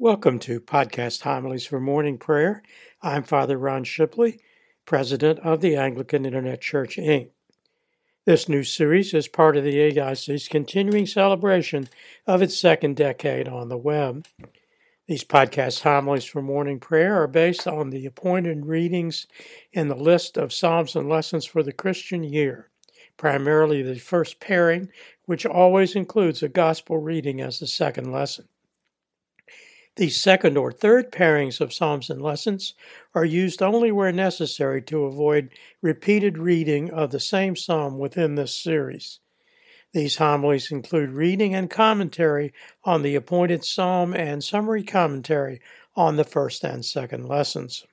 Welcome to Podcast Homilies for Morning Prayer. I'm Father Ron Shipley, President of the Anglican Internet Church, Inc. This new series is part of the AIC's continuing celebration of its second decade on the web. These podcast homilies for morning prayer are based on the appointed readings in the list of Psalms and lessons for the Christian year, primarily the first pairing, which always includes a gospel reading as the second lesson. The second or third pairings of Psalms and lessons are used only where necessary to avoid repeated reading of the same psalm within this series. These homilies include reading and commentary on the appointed psalm and summary commentary on the first and second lessons.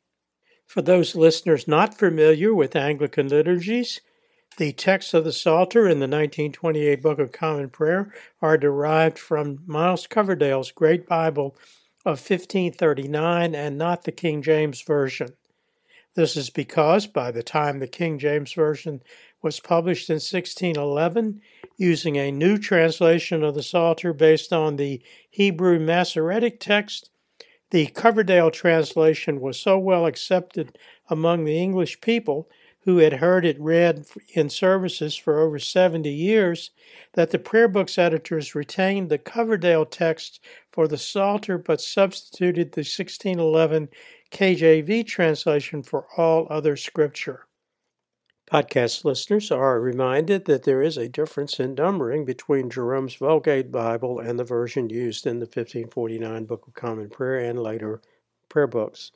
For those listeners not familiar with Anglican liturgies, the texts of the Psalter in the 1928 Book of Common Prayer are derived from Miles Coverdale's Great Bible of 1539 and not the King James Version. This is because by the time the King James Version was published in 1611, using a new translation of the Psalter based on the Hebrew Masoretic text, the Coverdale translation was so well accepted among the English people who had heard it read in services for over 70 years, that the prayer book's editors retained the Coverdale text for the Psalter but substituted the 1611 KJV translation for all other scripture. Podcast listeners are reminded that there is a difference in numbering between Jerome's Vulgate Bible and the version used in the 1549 Book of Common Prayer and later prayer books.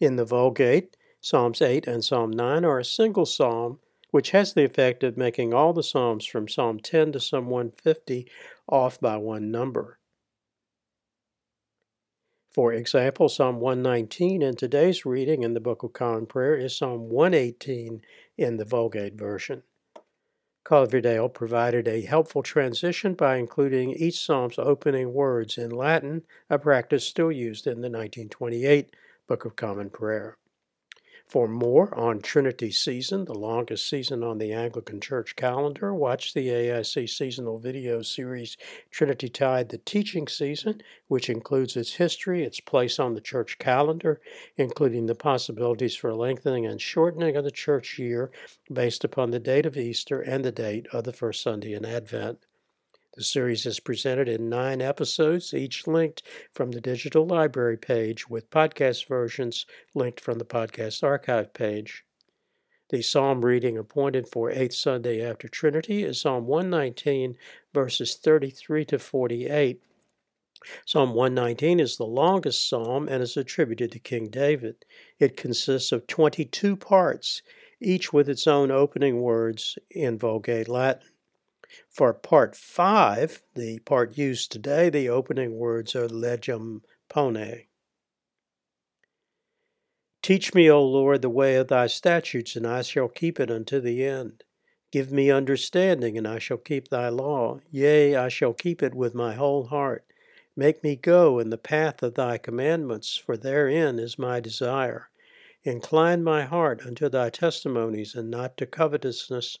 In the Vulgate, Psalms 8 and Psalm 9 are a single psalm, which has the effect of making all the psalms from Psalm 10 to Psalm 150 off by one number. For example, Psalm 119 in today's reading in the Book of Common Prayer is Psalm 118 in the Vulgate version. Coverdale provided a helpful transition by including each psalm's opening words in Latin, a practice still used in the 1928 Book of Common Prayer. For more on Trinity Season, the longest season on the Anglican Church calendar, watch the AIC seasonal video series Trinity Tide the Teaching Season, which includes its history, its place on the church calendar, including the possibilities for lengthening and shortening of the church year based upon the date of Easter and the date of the first Sunday in Advent. The series is presented in nine episodes, each linked from the digital library page, with podcast versions linked from the podcast archive page. The psalm reading appointed for Eighth Sunday after Trinity is Psalm 119, verses 33 to 48. Psalm 119 is the longest psalm and is attributed to King David. It consists of 22 parts, each with its own opening words in Vulgate Latin. For part five, the part used today, the opening words are legem pone. Teach me, O Lord, the way of thy statutes, and I shall keep it unto the end. Give me understanding, and I shall keep thy law. Yea, I shall keep it with my whole heart. Make me go in the path of thy commandments, for therein is my desire. Incline my heart unto thy testimonies, and not to covetousness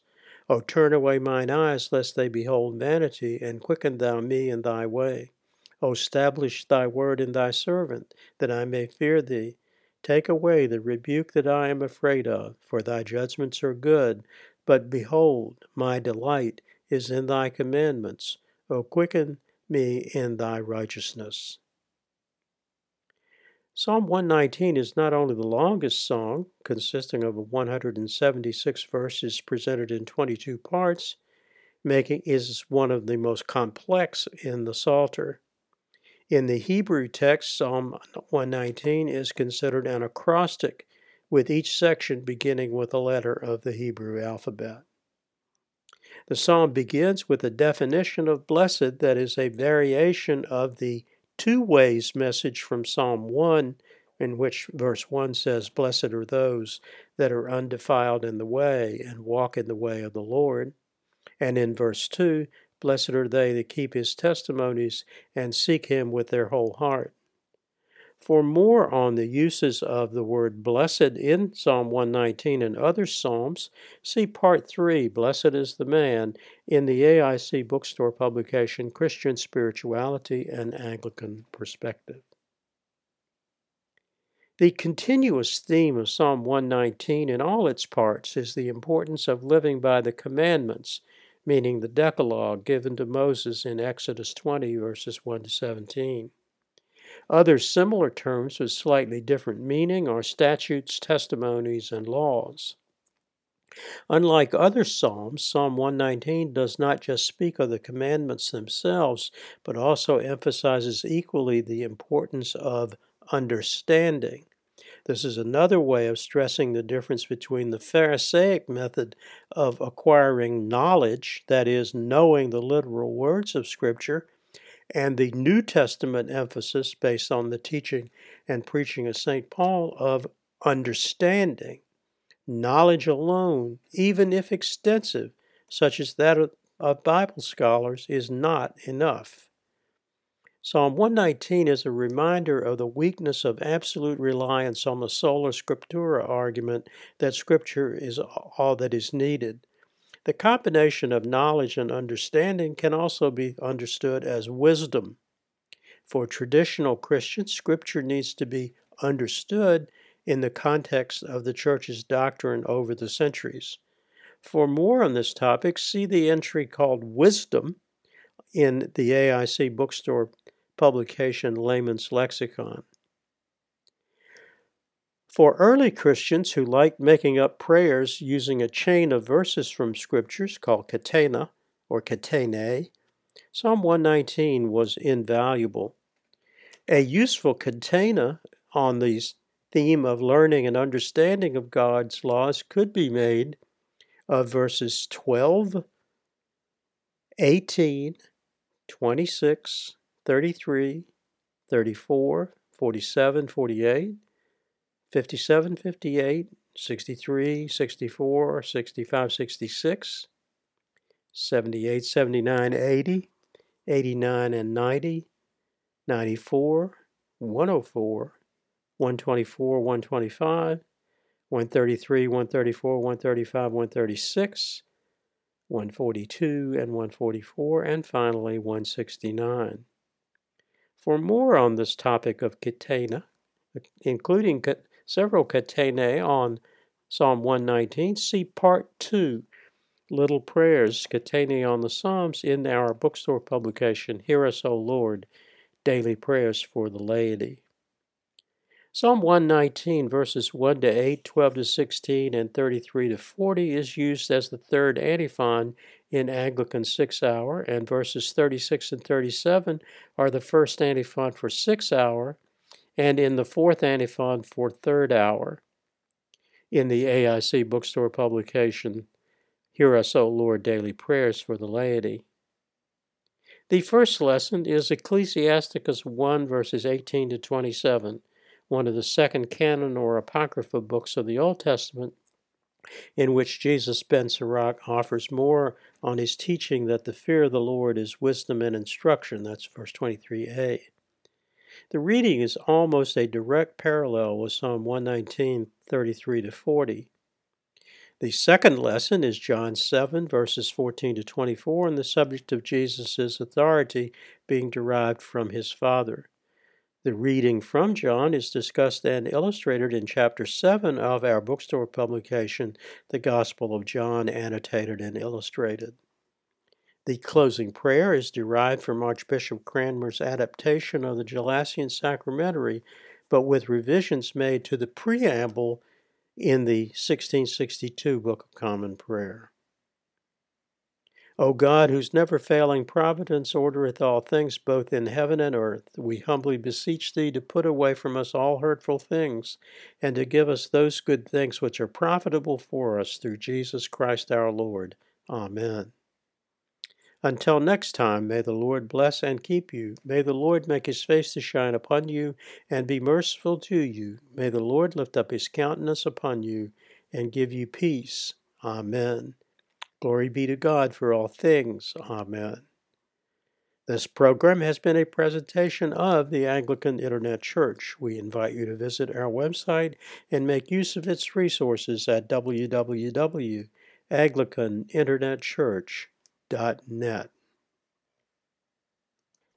O turn away mine eyes, lest they behold vanity, and quicken thou me in thy way. O establish thy word in thy servant, that I may fear thee. Take away the rebuke that I am afraid of, for thy judgments are good. But behold, my delight is in thy commandments. O quicken me in thy righteousness. Psalm 119 is not only the longest song, consisting of 176 verses presented in 22 parts, making is one of the most complex in the Psalter. In the Hebrew text, Psalm 119 is considered an acrostic, with each section beginning with a letter of the Hebrew alphabet. The psalm begins with a definition of blessed that is a variation of the two ways message from Psalm 1, in which verse 1 says, Blessed are those that are undefiled in the way and walk in the way of the Lord. And in verse 2, Blessed are they that keep his testimonies and seek him with their whole heart. For more on the uses of the word blessed in Psalm 119 and other Psalms, see Part 3, Blessed is the Man, in the AIC bookstore publication Christian Spirituality and Anglican Perspective. The continuous theme of Psalm 119 in all its parts is the importance of living by the commandments, meaning the Decalogue given to Moses in Exodus 20, verses 1 to 17. Other similar terms with slightly different meaning are statutes, testimonies, and laws. Unlike other Psalms, Psalm 119 does not just speak of the commandments themselves, but also emphasizes equally the importance of understanding. This is another way of stressing the difference between the Pharisaic method of acquiring knowledge, that is, knowing the literal words of Scripture, and the New Testament emphasis based on the teaching and preaching of St. Paul of understanding. Knowledge alone, even if extensive, such as that of Bible scholars, is not enough. Psalm 119 is a reminder of the weakness of absolute reliance on the sola scriptura argument that Scripture is all that is needed. The combination of knowledge and understanding can also be understood as wisdom. For traditional Christians, Scripture needs to be understood in the context of the Church's doctrine over the centuries. For more on this topic, see the entry called Wisdom in the AIC bookstore publication Layman's Lexicon. For early Christians who liked making up prayers using a chain of verses from scriptures called catena or catenae, Psalm 119 was invaluable. A useful catena on the theme of learning and understanding of God's laws could be made of verses 12, 18, 26, 33, 34, 47, 48, 57, 58, 63, 64, 65, 66, 78, 79, 80, 89 and 90, 94, 104, 124, 125, 133, 134, 135, 136, 142, and 144, and finally 169. For more on this topic of catena, including several catenae on Psalm 119, see Part 2, Little Prayers, Catenae on the Psalms, in our bookstore publication, Hear Us, O Lord, Daily Prayers for the Laity. Psalm 119, verses 1 to 8, 12 to 16, and 33 to 40 is used as the third antiphon in Anglican six hour, and verses 36 and 37 are the first antiphon for six hour, and in the fourth antiphon for third hour. In the AIC bookstore publication, Hear Us, O Lord, Daily Prayers for the Laity. The first lesson is Ecclesiasticus 1, verses 18 to 27 one of the second canon or apocrypha books of the Old Testament, in which Jesus ben Sirach offers more on his teaching that the fear of the Lord is wisdom and instruction. That's verse 23a. The reading is almost a direct parallel with Psalm 119, 33 to 40. The second lesson is John 7, verses 14 to 24, and the subject of Jesus' authority being derived from his Father. The reading from John is discussed and illustrated in chapter 7 of our bookstore publication, The Gospel of John, Annotated and Illustrated. The closing prayer is derived from Archbishop Cranmer's adaptation of the Gelasian Sacramentary, but with revisions made to the preamble in the 1662 Book of Common Prayer. O God, whose never failing providence ordereth all things both in heaven and earth, we humbly beseech thee to put away from us all hurtful things, and to give us those good things which are profitable for us through Jesus Christ our Lord. Amen. Until next time, may the Lord bless and keep you. May the Lord make his face to shine upon you and be merciful to you. May the Lord lift up his countenance upon you and give you peace. Amen. Glory be to God for all things. Amen. This program has been a presentation of the Anglican Internet Church. We invite you to visit our website and make use of its resources at www.anglicaninternetchurch.net.